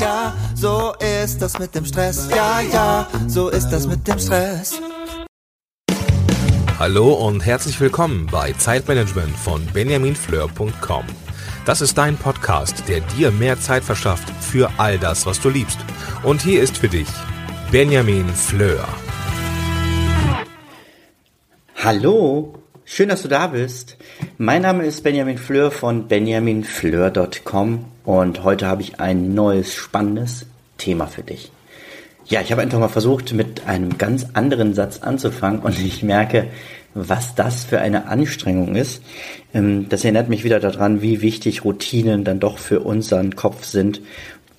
ja, so ist das mit dem Stress. Ja, ja, so ist das mit dem Stress. Hallo und herzlich willkommen bei Zeitmanagement von benjaminfleur.com. Das ist dein Podcast, der dir mehr Zeit verschafft für all das, was du liebst. Und hier ist für dich Benjamin Fleur. Hallo, schön, dass du da bist. Mein Name ist Benjamin Fleur von benjaminfleur.com und heute habe ich ein neues spannendes Thema für dich. Ja, ich habe einfach mal versucht, mit einem ganz anderen Satz anzufangen und ich merke, was das für eine Anstrengung ist. Ähm, das erinnert mich wieder daran, wie wichtig Routinen dann doch für unseren Kopf sind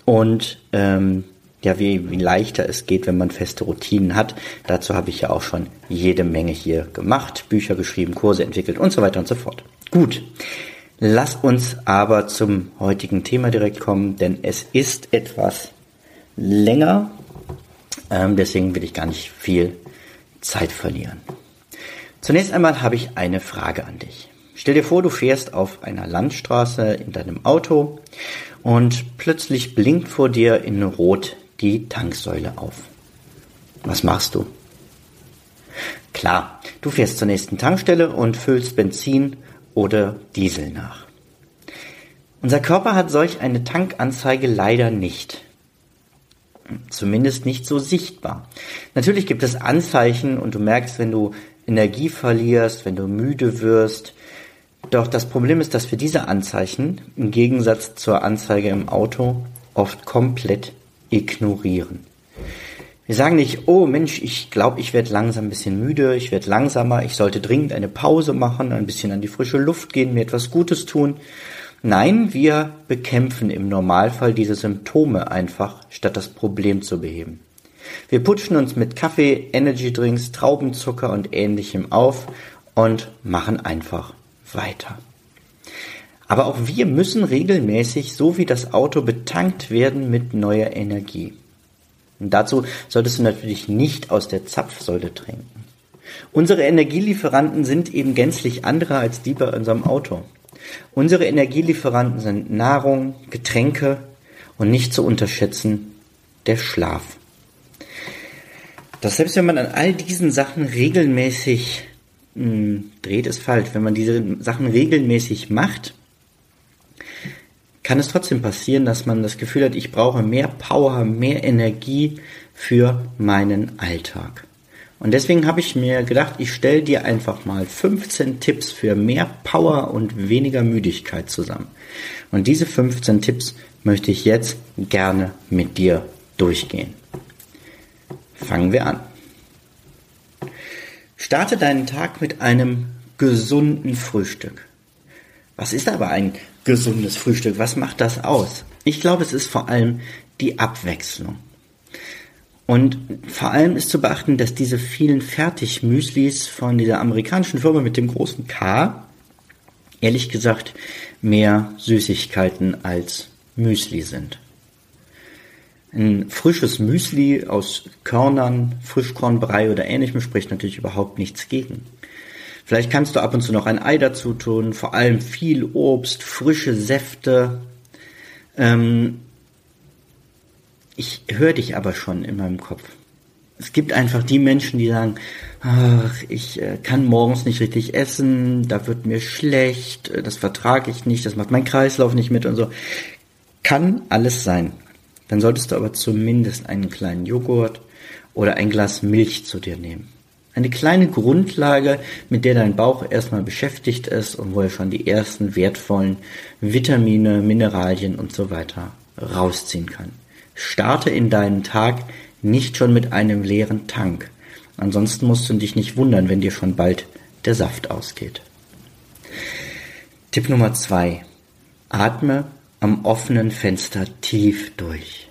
und ähm, ja, wie, wie leichter es geht, wenn man feste Routinen hat. Dazu habe ich ja auch schon jede Menge hier gemacht, Bücher geschrieben, Kurse entwickelt und so weiter und so fort. Gut. Lass uns aber zum heutigen Thema direkt kommen, denn es ist etwas länger ähm, deswegen will ich gar nicht viel Zeit verlieren. Zunächst einmal habe ich eine Frage an dich. Stell dir vor, du fährst auf einer Landstraße in deinem Auto und plötzlich blinkt vor dir in Rot die Tanksäule auf. Was machst du? Klar, du fährst zur nächsten Tankstelle und füllst Benzin oder Diesel nach. Unser Körper hat solch eine Tankanzeige leider nicht. Zumindest nicht so sichtbar. Natürlich gibt es Anzeichen und du merkst, wenn du Energie verlierst, wenn du müde wirst. Doch das Problem ist, dass wir diese Anzeichen im Gegensatz zur Anzeige im Auto oft komplett ignorieren. Wir sagen nicht, oh Mensch, ich glaube, ich werde langsam ein bisschen müde, ich werde langsamer, ich sollte dringend eine Pause machen, ein bisschen an die frische Luft gehen, mir etwas Gutes tun. Nein, wir bekämpfen im Normalfall diese Symptome einfach, statt das Problem zu beheben. Wir putschen uns mit Kaffee, Energydrinks, Traubenzucker und ähnlichem auf und machen einfach weiter. Aber auch wir müssen regelmäßig, so wie das Auto, betankt werden mit neuer Energie. Und dazu solltest du natürlich nicht aus der Zapfsäule trinken. Unsere Energielieferanten sind eben gänzlich andere als die bei unserem Auto. Unsere Energielieferanten sind Nahrung, Getränke und nicht zu unterschätzen der Schlaf. Doch selbst wenn man an all diesen Sachen regelmäßig mh, hm, dreht, ist falsch. Wenn man diese Sachen regelmäßig macht, kann es trotzdem passieren, dass man das Gefühl hat, ich brauche mehr Power, mehr Energie für meinen Alltag. Und deswegen habe ich mir gedacht, ich stelle dir einfach mal 15 Tipps für mehr Power und weniger Müdigkeit zusammen. Und diese 15 Tipps möchte ich jetzt gerne mit dir durchgehen. Fangen wir an. Starte deinen Tag mit einem gesunden Frühstück. Was ist aber ein gesundes Frühstück? Was macht das aus? Ich glaube, es ist vor allem die Abwechslung. Und vor allem ist zu beachten, dass diese vielen Fertigmüslis von dieser amerikanischen Firma mit dem großen K ehrlich gesagt mehr Süßigkeiten als Müsli sind. Ein frisches Müsli aus Körnern, Frischkornbrei oder ähnlichem spricht natürlich überhaupt nichts gegen. Vielleicht kannst du ab und zu noch ein Ei dazu tun, vor allem viel Obst, frische Säfte. Ähm, ich höre dich aber schon in meinem Kopf. Es gibt einfach die Menschen, die sagen, ach, ich äh, kann morgens nicht richtig essen, da wird mir schlecht, äh, das vertrage ich nicht, das macht mein Kreislauf nicht mit und so. Kann alles sein. Dann solltest du aber zumindest einen kleinen Joghurt oder ein Glas Milch zu dir nehmen. Eine kleine Grundlage, mit der dein Bauch erstmal beschäftigt ist und wo er schon die ersten wertvollen Vitamine, Mineralien und so weiter rausziehen kann. Starte in deinen Tag nicht schon mit einem leeren Tank. Ansonsten musst du dich nicht wundern, wenn dir schon bald der Saft ausgeht. Tipp Nummer zwei: Atme am offenen Fenster tief durch.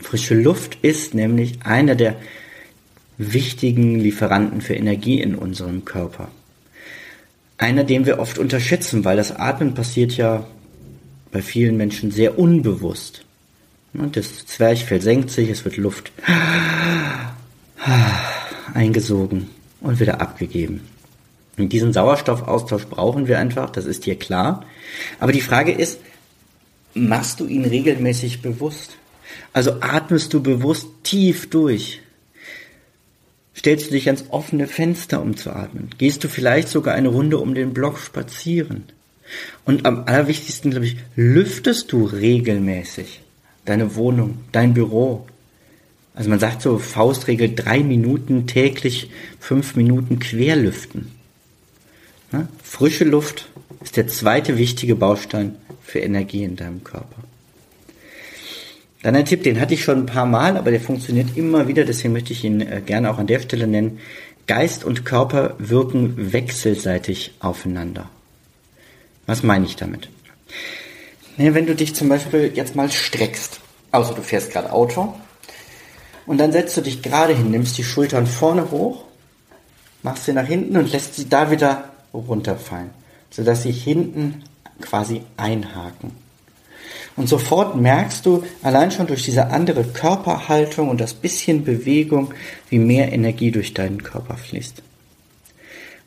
Frische Luft ist nämlich einer der wichtigen Lieferanten für Energie in unserem Körper. Einer, den wir oft unterschätzen, weil das Atmen passiert ja bei vielen Menschen sehr unbewusst. Das Zwerchfell senkt sich, es wird Luft eingesogen und wieder abgegeben. Und diesen Sauerstoffaustausch brauchen wir einfach, das ist dir klar. Aber die Frage ist, machst du ihn regelmäßig bewusst? Also atmest du bewusst tief durch. Stellst du dich ans offene Fenster, um zu atmen? Gehst du vielleicht sogar eine Runde um den Block spazieren? Und am allerwichtigsten, glaube ich, lüftest du regelmäßig deine Wohnung, dein Büro. Also man sagt so Faustregel drei Minuten täglich, fünf Minuten querlüften. Frische Luft ist der zweite wichtige Baustein für Energie in deinem Körper. Dann ein Tipp, den hatte ich schon ein paar Mal, aber der funktioniert immer wieder, deswegen möchte ich ihn äh, gerne auch an der Stelle nennen. Geist und Körper wirken wechselseitig aufeinander. Was meine ich damit? Wenn du dich zum Beispiel jetzt mal streckst, außer du fährst gerade Auto, und dann setzt du dich gerade hin, nimmst die Schultern vorne hoch, machst sie nach hinten und lässt sie da wieder runterfallen, sodass sie hinten quasi einhaken. Und sofort merkst du allein schon durch diese andere Körperhaltung und das bisschen Bewegung, wie mehr Energie durch deinen Körper fließt.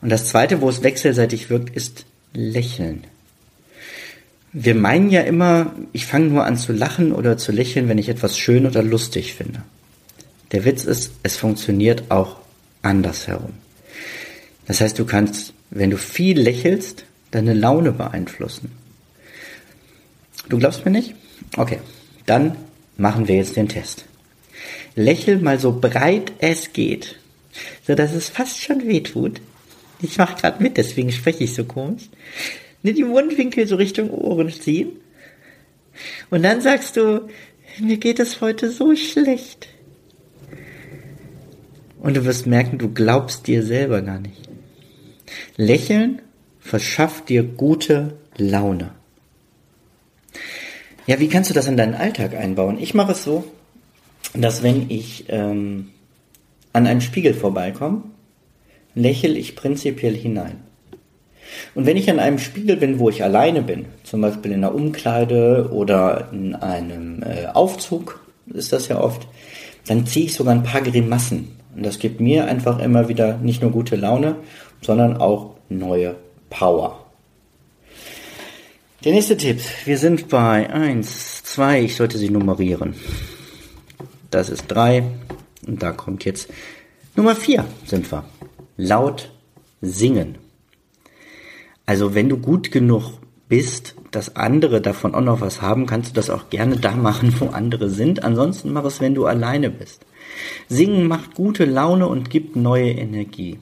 Und das zweite, wo es wechselseitig wirkt, ist Lächeln. Wir meinen ja immer, ich fange nur an zu lachen oder zu lächeln, wenn ich etwas schön oder lustig finde. Der Witz ist, es funktioniert auch andersherum. Das heißt, du kannst, wenn du viel lächelst, deine Laune beeinflussen. Du glaubst mir nicht? Okay, dann machen wir jetzt den Test. Lächel mal so breit es geht, so dass es fast schon weh tut. Ich mache gerade mit, deswegen spreche ich so komisch. Nimm die Mundwinkel so Richtung Ohren ziehen. Und dann sagst du, mir geht es heute so schlecht. Und du wirst merken, du glaubst dir selber gar nicht. Lächeln verschafft dir gute Laune. Ja, wie kannst du das in deinen Alltag einbauen? Ich mache es so, dass wenn ich ähm, an einem Spiegel vorbeikomme, lächle ich prinzipiell hinein. Und wenn ich an einem Spiegel bin, wo ich alleine bin, zum Beispiel in einer Umkleide oder in einem äh, Aufzug, ist das ja oft, dann ziehe ich sogar ein paar Grimassen. Und das gibt mir einfach immer wieder nicht nur gute Laune, sondern auch neue Power. Der nächste Tipp. Wir sind bei eins, zwei. ich sollte sie nummerieren. Das ist drei. Und da kommt jetzt Nummer vier sind wir. Laut singen. Also wenn du gut genug bist, dass andere davon auch noch was haben, kannst du das auch gerne da machen, wo andere sind. Ansonsten mach es, wenn du alleine bist. Singen macht gute Laune und gibt neue Energie.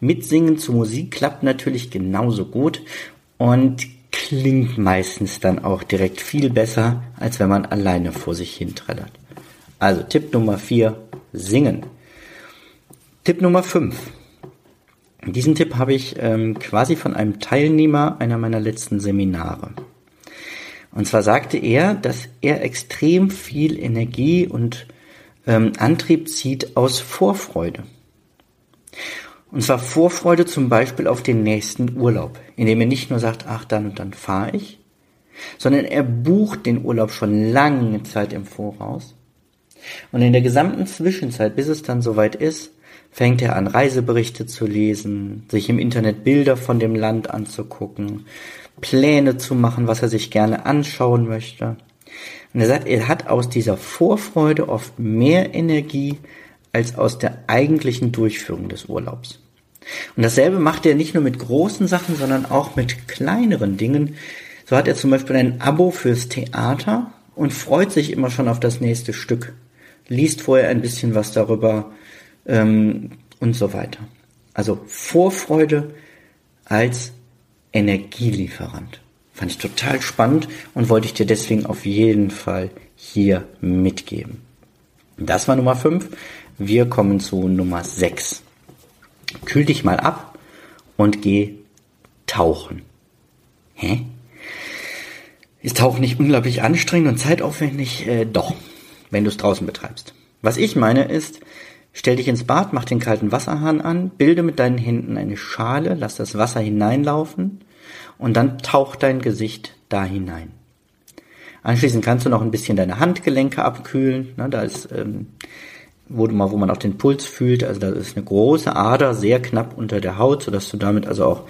Mitsingen zu Musik klappt natürlich genauso gut und klingt meistens dann auch direkt viel besser, als wenn man alleine vor sich hin trällert. Also Tipp Nummer 4, singen. Tipp Nummer 5. Diesen Tipp habe ich ähm, quasi von einem Teilnehmer einer meiner letzten Seminare. Und zwar sagte er, dass er extrem viel Energie und ähm, Antrieb zieht aus Vorfreude. Und zwar Vorfreude zum Beispiel auf den nächsten Urlaub, indem er nicht nur sagt, ach, dann und dann fahre ich, sondern er bucht den Urlaub schon lange Zeit im Voraus. Und in der gesamten Zwischenzeit, bis es dann soweit ist, fängt er an, Reiseberichte zu lesen, sich im Internet Bilder von dem Land anzugucken, Pläne zu machen, was er sich gerne anschauen möchte. Und er sagt, er hat aus dieser Vorfreude oft mehr Energie als aus der eigentlichen Durchführung des Urlaubs. Und dasselbe macht er nicht nur mit großen Sachen, sondern auch mit kleineren Dingen. So hat er zum Beispiel ein Abo fürs Theater und freut sich immer schon auf das nächste Stück, liest vorher ein bisschen was darüber ähm, und so weiter. Also Vorfreude als Energielieferant. Fand ich total spannend und wollte ich dir deswegen auf jeden Fall hier mitgeben. Das war Nummer 5. Wir kommen zu Nummer 6. Kühl dich mal ab und geh tauchen. Hä? Ist Tauchen nicht unglaublich anstrengend und zeitaufwendig? Äh, doch, wenn du es draußen betreibst. Was ich meine ist, stell dich ins Bad, mach den kalten Wasserhahn an, bilde mit deinen Händen eine Schale, lass das Wasser hineinlaufen und dann taucht dein Gesicht da hinein. Anschließend kannst du noch ein bisschen deine Handgelenke abkühlen. Ne, da ist, ähm, wo, mal, wo man auch den Puls fühlt. Also da ist eine große Ader sehr knapp unter der Haut, sodass du damit also auch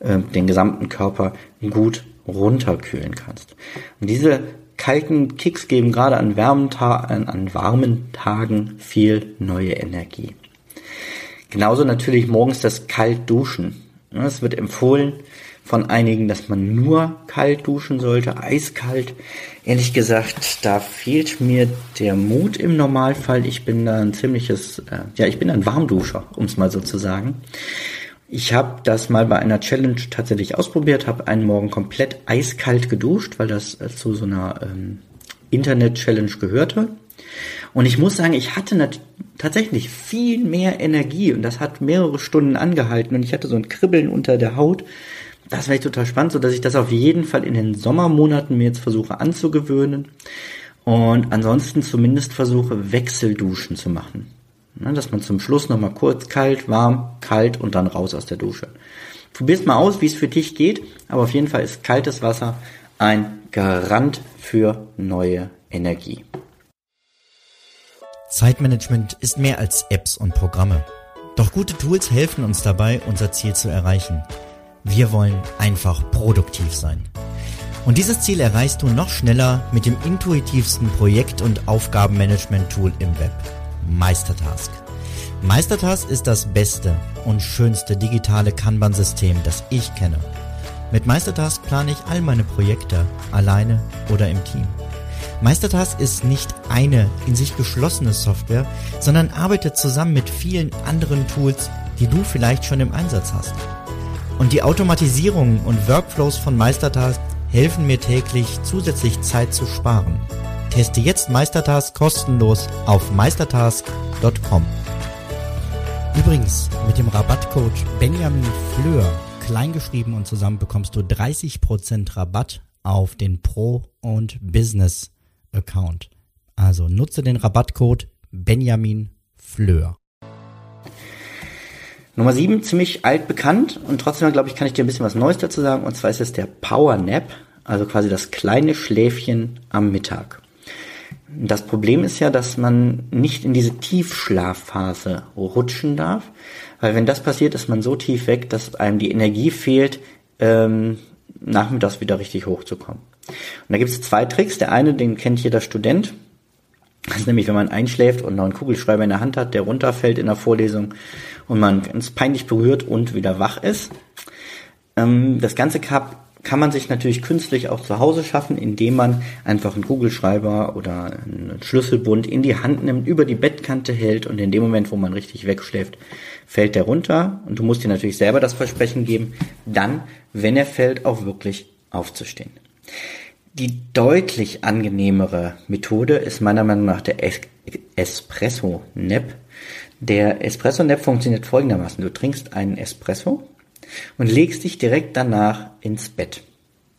äh, den gesamten Körper gut runterkühlen kannst. Und diese kalten Kicks geben gerade an, wärmen an warmen Tagen viel neue Energie. Genauso natürlich morgens das kalt duschen. Es wird empfohlen von einigen, dass man nur kalt duschen sollte, eiskalt. Ehrlich gesagt, da fehlt mir der Mut im Normalfall. Ich bin da ein ziemliches, äh, ja, ich bin ein Warmduscher, um es mal so zu sagen. Ich habe das mal bei einer Challenge tatsächlich ausprobiert, habe einen Morgen komplett eiskalt geduscht, weil das zu so einer ähm, Internet-Challenge gehörte. Und ich muss sagen, ich hatte tatsächlich viel mehr Energie und das hat mehrere Stunden angehalten und ich hatte so ein Kribbeln unter der Haut. Das echt total spannend, so dass ich das auf jeden Fall in den Sommermonaten mir jetzt versuche anzugewöhnen und ansonsten zumindest versuche Wechselduschen zu machen. Ne, dass man zum Schluss nochmal kurz kalt, warm, kalt und dann raus aus der Dusche. Probier's mal aus, wie es für dich geht, aber auf jeden Fall ist kaltes Wasser ein Garant für neue Energie. Zeitmanagement ist mehr als Apps und Programme. Doch gute Tools helfen uns dabei, unser Ziel zu erreichen. Wir wollen einfach produktiv sein. Und dieses Ziel erreichst du noch schneller mit dem intuitivsten Projekt- und Aufgabenmanagement-Tool im Web. Meistertask. Meistertask ist das beste und schönste digitale Kanban-System, das ich kenne. Mit Meistertask plane ich all meine Projekte, alleine oder im Team. Meistertask ist nicht eine in sich geschlossene Software, sondern arbeitet zusammen mit vielen anderen Tools, die du vielleicht schon im Einsatz hast. Und die Automatisierungen und Workflows von Meistertask helfen mir täglich zusätzlich Zeit zu sparen. Teste jetzt Meistertask kostenlos auf meistertask.com. Übrigens, mit dem Rabattcode Benjamin Fleur, kleingeschrieben und zusammen bekommst du 30% Rabatt auf den Pro- und Business-Account. Also nutze den Rabattcode Benjamin Fleur. Nummer 7, ziemlich altbekannt und trotzdem, glaube ich, kann ich dir ein bisschen was Neues dazu sagen. Und zwar ist es der Power Nap, also quasi das kleine Schläfchen am Mittag. Das Problem ist ja, dass man nicht in diese Tiefschlafphase rutschen darf, weil wenn das passiert, ist man so tief weg, dass einem die Energie fehlt, ähm, nachmittags wieder richtig hochzukommen. Und da gibt es zwei Tricks. Der eine, den kennt jeder Student. Das ist nämlich, wenn man einschläft und noch einen Kugelschreiber in der Hand hat, der runterfällt in der Vorlesung und man ganz peinlich berührt und wieder wach ist. Ähm, das Ganze kann man sich natürlich künstlich auch zu Hause schaffen, indem man einfach einen Kugelschreiber oder einen Schlüsselbund in die Hand nimmt, über die Bettkante hält und in dem Moment, wo man richtig wegschläft, fällt der runter und du musst dir natürlich selber das Versprechen geben, dann, wenn er fällt, auch wirklich aufzustehen. Die deutlich angenehmere Methode ist meiner Meinung nach der es Espresso Nap. Der Espresso Nap funktioniert folgendermaßen. Du trinkst einen Espresso, und legst dich direkt danach ins Bett.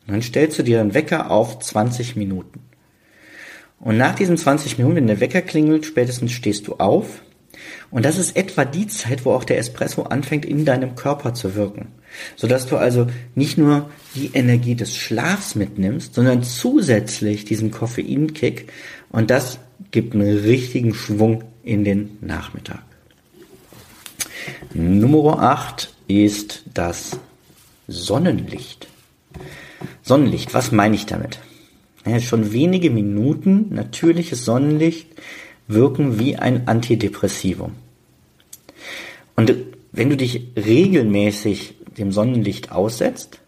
Und dann stellst du dir einen Wecker auf 20 Minuten. Und nach diesen 20 Minuten, wenn der Wecker klingelt, spätestens stehst du auf. Und das ist etwa die Zeit, wo auch der Espresso anfängt, in deinem Körper zu wirken. Sodass du also nicht nur die Energie des Schlafs mitnimmst, sondern zusätzlich diesen Koffeinkick. Und das gibt einen richtigen Schwung in den Nachmittag. Nummer 8 ist das Sonnenlicht. Sonnenlicht, was meine ich damit? Ja, schon wenige Minuten natürliches Sonnenlicht wirken wie ein Antidepressivum. Und wenn du dich regelmäßig dem Sonnenlicht aussetzt,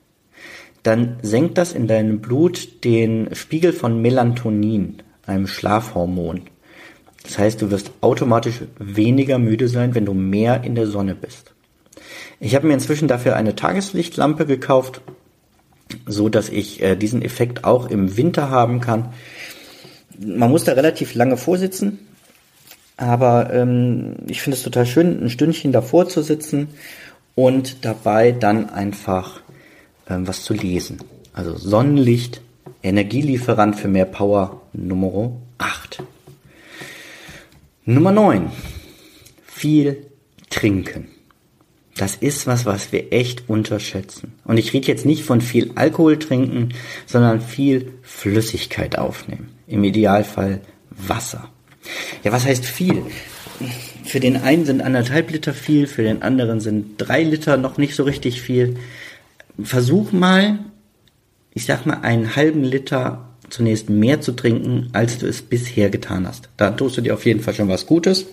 dann senkt das in deinem Blut den Spiegel von Melatonin, einem Schlafhormon. Das heißt, du wirst automatisch weniger müde sein, wenn du mehr in der Sonne bist. Ich habe mir inzwischen dafür eine Tageslichtlampe gekauft, so dass ich äh, diesen Effekt auch im Winter haben kann. Man muss da relativ lange vorsitzen, aber ähm, ich finde es total schön, ein Stündchen davor zu sitzen und dabei dann einfach ähm, was zu lesen. Also Sonnenlicht, Energielieferant für mehr Power Nummer 8. Nummer 9. Viel trinken. Das ist was, was wir echt unterschätzen. Und ich rede jetzt nicht von viel Alkohol trinken, sondern viel Flüssigkeit aufnehmen. Im Idealfall Wasser. Ja, was heißt viel? Für den einen sind anderthalb Liter viel, für den anderen sind drei Liter noch nicht so richtig viel. Versuch mal, ich sag mal, einen halben Liter zunächst mehr zu trinken, als du es bisher getan hast. Da tust du dir auf jeden Fall schon was Gutes.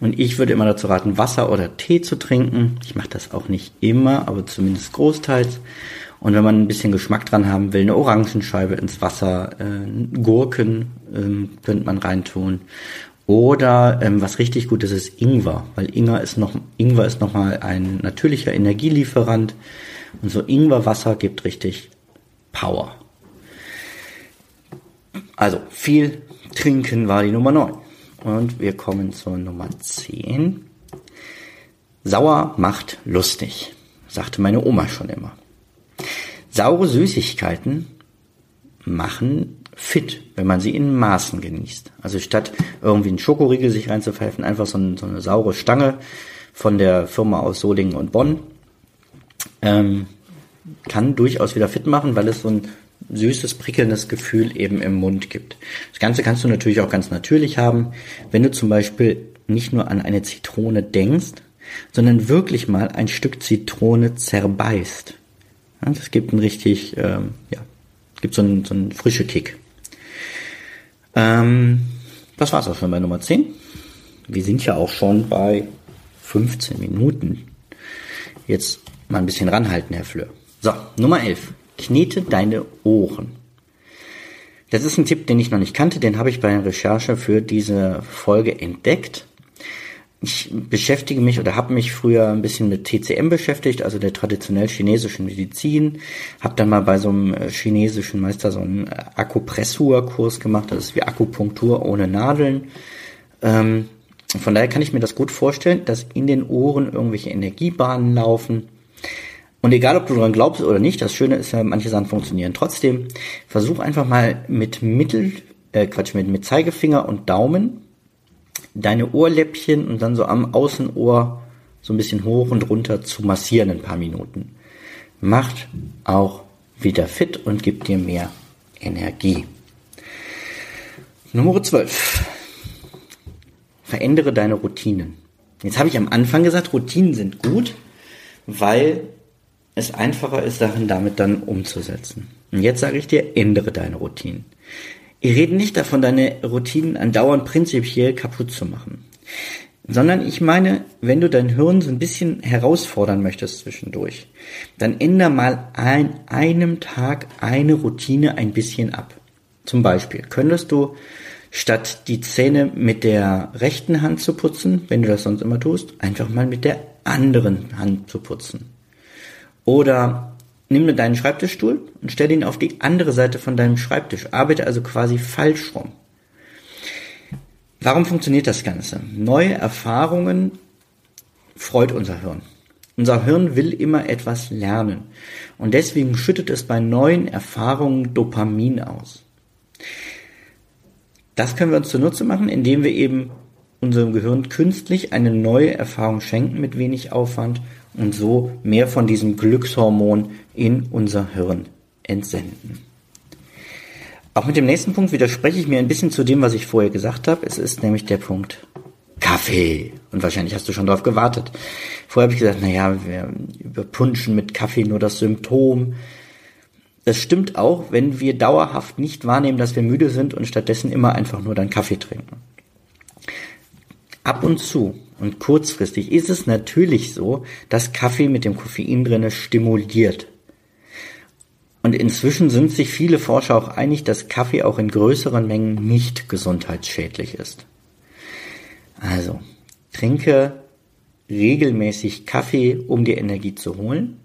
Und ich würde immer dazu raten, Wasser oder Tee zu trinken. Ich mache das auch nicht immer, aber zumindest großteils. Und wenn man ein bisschen Geschmack dran haben will, eine Orangenscheibe ins Wasser, äh, Gurken ähm, könnte man reintun. Oder ähm, was richtig gut ist, ist Ingwer, weil Ingwer ist noch Ingwer ist noch mal ein natürlicher Energielieferant und so Ingwerwasser gibt richtig Power. Also viel trinken war die Nummer 9. Und wir kommen zur Nummer 10. Sauer macht lustig, sagte meine Oma schon immer. Saure Süßigkeiten machen fit, wenn man sie in Maßen genießt. Also statt irgendwie einen Schokoriegel sich reinzupfeifen, einfach so, ein, so eine saure Stange von der Firma aus Solingen und Bonn. Ähm, kann durchaus wieder fit machen, weil es so ein süßes, prickelndes Gefühl eben im Mund gibt. Das Ganze kannst du natürlich auch ganz natürlich haben, wenn du zum Beispiel nicht nur an eine Zitrone denkst, sondern wirklich mal ein Stück Zitrone zerbeißt. Ja, das gibt einen richtig, ähm, ja, gibt so einen, so einen frische Kick. Ähm, das war's auch schon bei Nummer 10. Wir sind ja auch schon bei 15 Minuten. Jetzt mal ein bisschen ranhalten, Herr Fleur. So, Nummer 11. Knete deine Ohren. Das ist ein Tipp, den ich noch nicht kannte, den habe ich bei der Recherche für diese Folge entdeckt. Ich beschäftige mich oder habe mich früher ein bisschen mit TCM beschäftigt, also der traditionell chinesischen Medizin. Habe dann mal bei so einem äh, chinesischen Meister so einen äh, Akupressurkurs gemacht. Das ist wie Akupunktur ohne Nadeln. Ähm, von daher kann ich mir das gut vorstellen, dass in den Ohren irgendwelche Energiebahnen laufen und egal, ob du daran glaubst oder nicht, das Schöne ist ja, manche Sachen funktionieren trotzdem. Versuch einfach mal mit Mittel, äh, Quatsch, mit, mit Zeigefinger und Daumen deine Ohrläppchen und dann so am Außenohr so ein bisschen hoch und runter zu massieren ein paar Minuten. Macht auch wieder fit und gibt dir mehr Energie. Nummer 12. Verändere deine Routinen. Jetzt habe ich am Anfang gesagt, Routinen sind gut, weil es einfacher ist, Sachen damit dann umzusetzen. Und jetzt sage ich dir, ändere deine Routinen. Ich rede nicht davon, deine Routinen andauernd prinzipiell kaputt zu machen. Sondern ich meine, wenn du dein Hirn so ein bisschen herausfordern möchtest zwischendurch, dann änder mal an einem Tag eine Routine ein bisschen ab. Zum Beispiel könntest du statt die Zähne mit der rechten Hand zu putzen, wenn du das sonst immer tust, einfach mal mit der anderen Hand zu putzen. Oder nimm deinen Schreibtischstuhl und stell ihn auf die andere Seite von deinem Schreibtisch. Arbeite also quasi falsch rum. Warum funktioniert das Ganze? Neue Erfahrungen freut unser Hirn. Unser Hirn will immer etwas lernen. Und deswegen schüttet es bei neuen Erfahrungen Dopamin aus. Das können wir uns zunutze machen, indem wir eben unserem Gehirn künstlich eine neue Erfahrung schenken mit wenig Aufwand und so mehr von diesem Glückshormon in unser Hirn entsenden. Auch mit dem nächsten Punkt widerspreche ich mir ein bisschen zu dem, was ich vorher gesagt habe. Es ist nämlich der Punkt Kaffee. Und wahrscheinlich hast du schon darauf gewartet. Vorher habe ich gesagt, naja, wir überpunschen mit Kaffee nur das Symptom. Das stimmt auch, wenn wir dauerhaft nicht wahrnehmen, dass wir müde sind und stattdessen immer einfach nur dann Kaffee trinken. Ab und zu und kurzfristig ist es natürlich so, dass Kaffee mit dem Koffein drinne stimuliert. Und inzwischen sind sich viele Forscher auch einig, dass Kaffee auch in größeren Mengen nicht gesundheitsschädlich ist. Also, trinke regelmäßig Kaffee, um die Energie zu holen,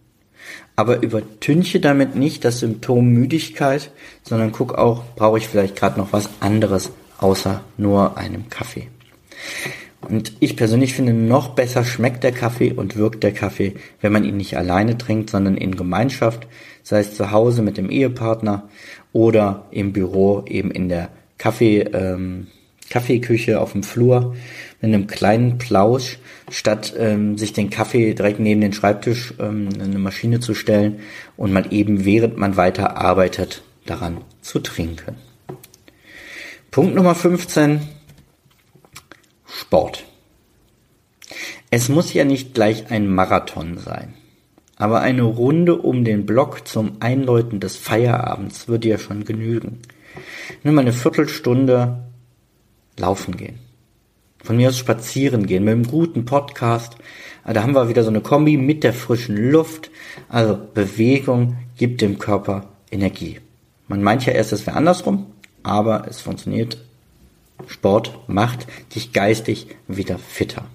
aber übertünche damit nicht das Symptom Müdigkeit, sondern guck auch, brauche ich vielleicht gerade noch was anderes außer nur einem Kaffee. Und ich persönlich finde, noch besser schmeckt der Kaffee und wirkt der Kaffee, wenn man ihn nicht alleine trinkt, sondern in Gemeinschaft, sei es zu Hause mit dem Ehepartner oder im Büro eben in der Kaffee, ähm, Kaffeeküche auf dem Flur mit einem kleinen Plausch, statt ähm, sich den Kaffee direkt neben den Schreibtisch ähm, eine Maschine zu stellen und mal eben während man weiter arbeitet daran zu trinken. Punkt Nummer 15 Sport. Es muss ja nicht gleich ein Marathon sein. Aber eine Runde um den Block zum Einläuten des Feierabends würde ja schon genügen. Nur mal eine Viertelstunde laufen gehen. Von mir aus spazieren gehen mit einem guten Podcast. Ah, da haben wir wieder so eine Kombi mit der frischen Luft. Also Bewegung gibt dem Körper Energie. Man meint ja erst, es wäre andersrum, aber es funktioniert. Sport macht dich geistig wieder fitter.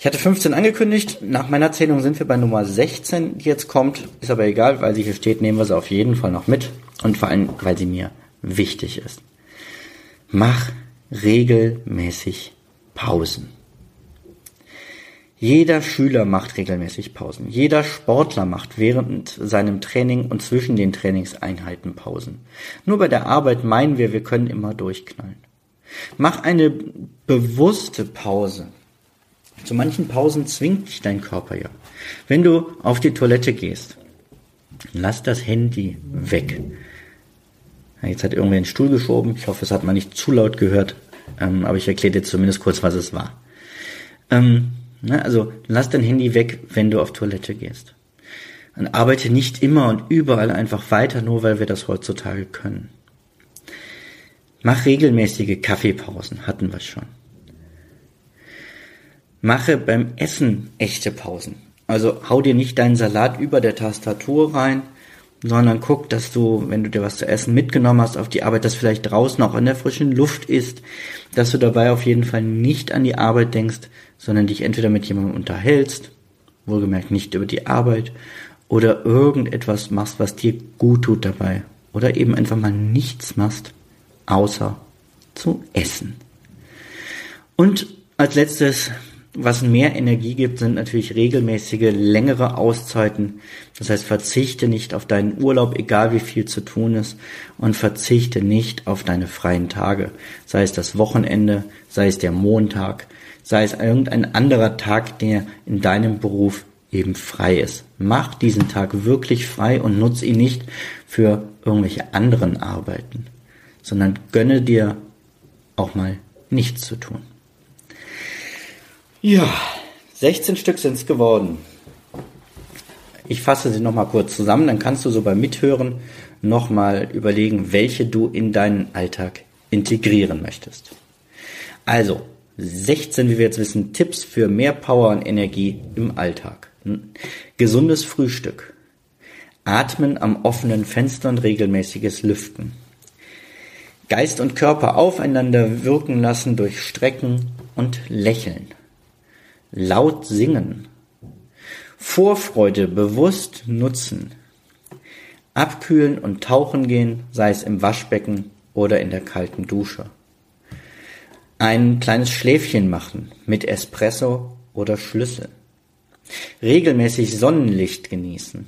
Ich hatte 15 angekündigt. Nach meiner Zählung sind wir bei Nummer 16, die jetzt kommt. Ist aber egal, weil sie hier steht, nehmen wir sie auf jeden Fall noch mit. Und vor allem, weil sie mir wichtig ist. Mach regelmäßig Pausen. Jeder Schüler macht regelmäßig Pausen. Jeder Sportler macht während seinem Training und zwischen den Trainingseinheiten Pausen. Nur bei der Arbeit meinen wir, wir können immer durchknallen. Mach eine bewusste Pause. Zu manchen Pausen zwingt dich dein Körper ja. Wenn du auf die Toilette gehst, lass das Handy weg. Jetzt hat irgendwer den Stuhl geschoben. Ich hoffe, es hat man nicht zu laut gehört. Ähm, aber ich erkläre dir zumindest kurz, was es war. Ähm, also lass dein Handy weg, wenn du auf Toilette gehst. Und arbeite nicht immer und überall einfach weiter, nur weil wir das heutzutage können. Mach regelmäßige Kaffeepausen, hatten wir schon. Mache beim Essen echte Pausen. Also hau dir nicht deinen Salat über der Tastatur rein, sondern guck, dass du, wenn du dir was zu essen mitgenommen hast auf die Arbeit, das vielleicht draußen auch in der frischen Luft ist, dass du dabei auf jeden Fall nicht an die Arbeit denkst, sondern dich entweder mit jemandem unterhältst, wohlgemerkt nicht über die Arbeit, oder irgendetwas machst, was dir gut tut dabei, oder eben einfach mal nichts machst, außer zu essen. Und als letztes was mehr Energie gibt, sind natürlich regelmäßige, längere Auszeiten. Das heißt, verzichte nicht auf deinen Urlaub, egal wie viel zu tun ist, und verzichte nicht auf deine freien Tage. Sei es das Wochenende, sei es der Montag, sei es irgendein anderer Tag, der in deinem Beruf eben frei ist. Mach diesen Tag wirklich frei und nutze ihn nicht für irgendwelche anderen Arbeiten, sondern gönne dir auch mal nichts zu tun. Ja, 16 Stück sind es geworden. Ich fasse sie nochmal kurz zusammen, dann kannst du so beim Mithören nochmal überlegen, welche du in deinen Alltag integrieren möchtest. Also, 16, wie wir jetzt wissen, Tipps für mehr Power und Energie im Alltag. Gesundes Frühstück. Atmen am offenen Fenster und regelmäßiges Lüften. Geist und Körper aufeinander wirken lassen durch Strecken und Lächeln laut singen, Vorfreude bewusst nutzen, abkühlen und tauchen gehen, sei es im Waschbecken oder in der kalten Dusche. Ein kleines Schläfchen machen mit Espresso oder Schlüssel. Regelmäßig Sonnenlicht genießen.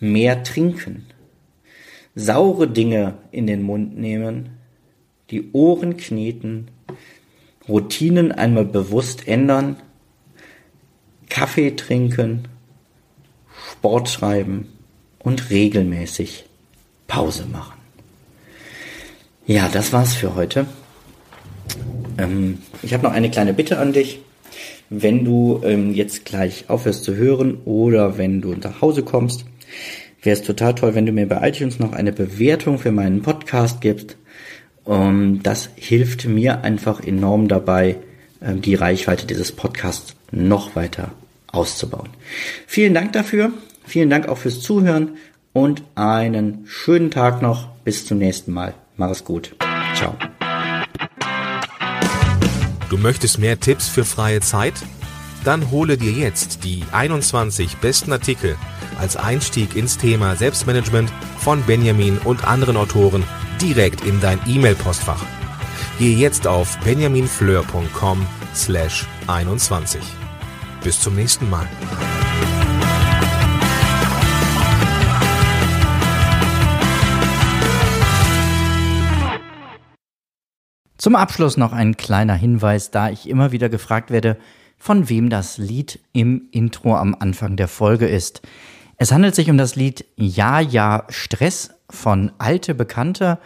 Mehr trinken. Saure Dinge in den Mund nehmen. Die Ohren kneten Routinen einmal bewusst ändern, Kaffee trinken, Sport schreiben und regelmäßig Pause machen. Ja, das war's für heute. Ähm, ich habe noch eine kleine Bitte an dich. Wenn du ähm, jetzt gleich aufhörst zu hören oder wenn du nach Hause kommst, wäre es total toll, wenn du mir bei iTunes noch eine Bewertung für meinen Podcast gibst. Ähm, das hilft mir einfach enorm dabei, ähm, die Reichweite dieses Podcasts noch weiter auszubauen. Vielen Dank dafür. Vielen Dank auch fürs Zuhören und einen schönen Tag noch. Bis zum nächsten Mal. Mach es gut. Ciao. Du möchtest mehr Tipps für freie Zeit? Dann hole dir jetzt die 21 besten Artikel als Einstieg ins Thema Selbstmanagement von Benjamin und anderen Autoren direkt in dein E-Mail-Postfach. Gehe jetzt auf benjaminfleur.com slash 21. Bis zum nächsten Mal. Zum Abschluss noch ein kleiner Hinweis, da ich immer wieder gefragt werde, von wem das Lied im Intro am Anfang der Folge ist. Es handelt sich um das Lied Ja, ja, Stress von Alte Bekannte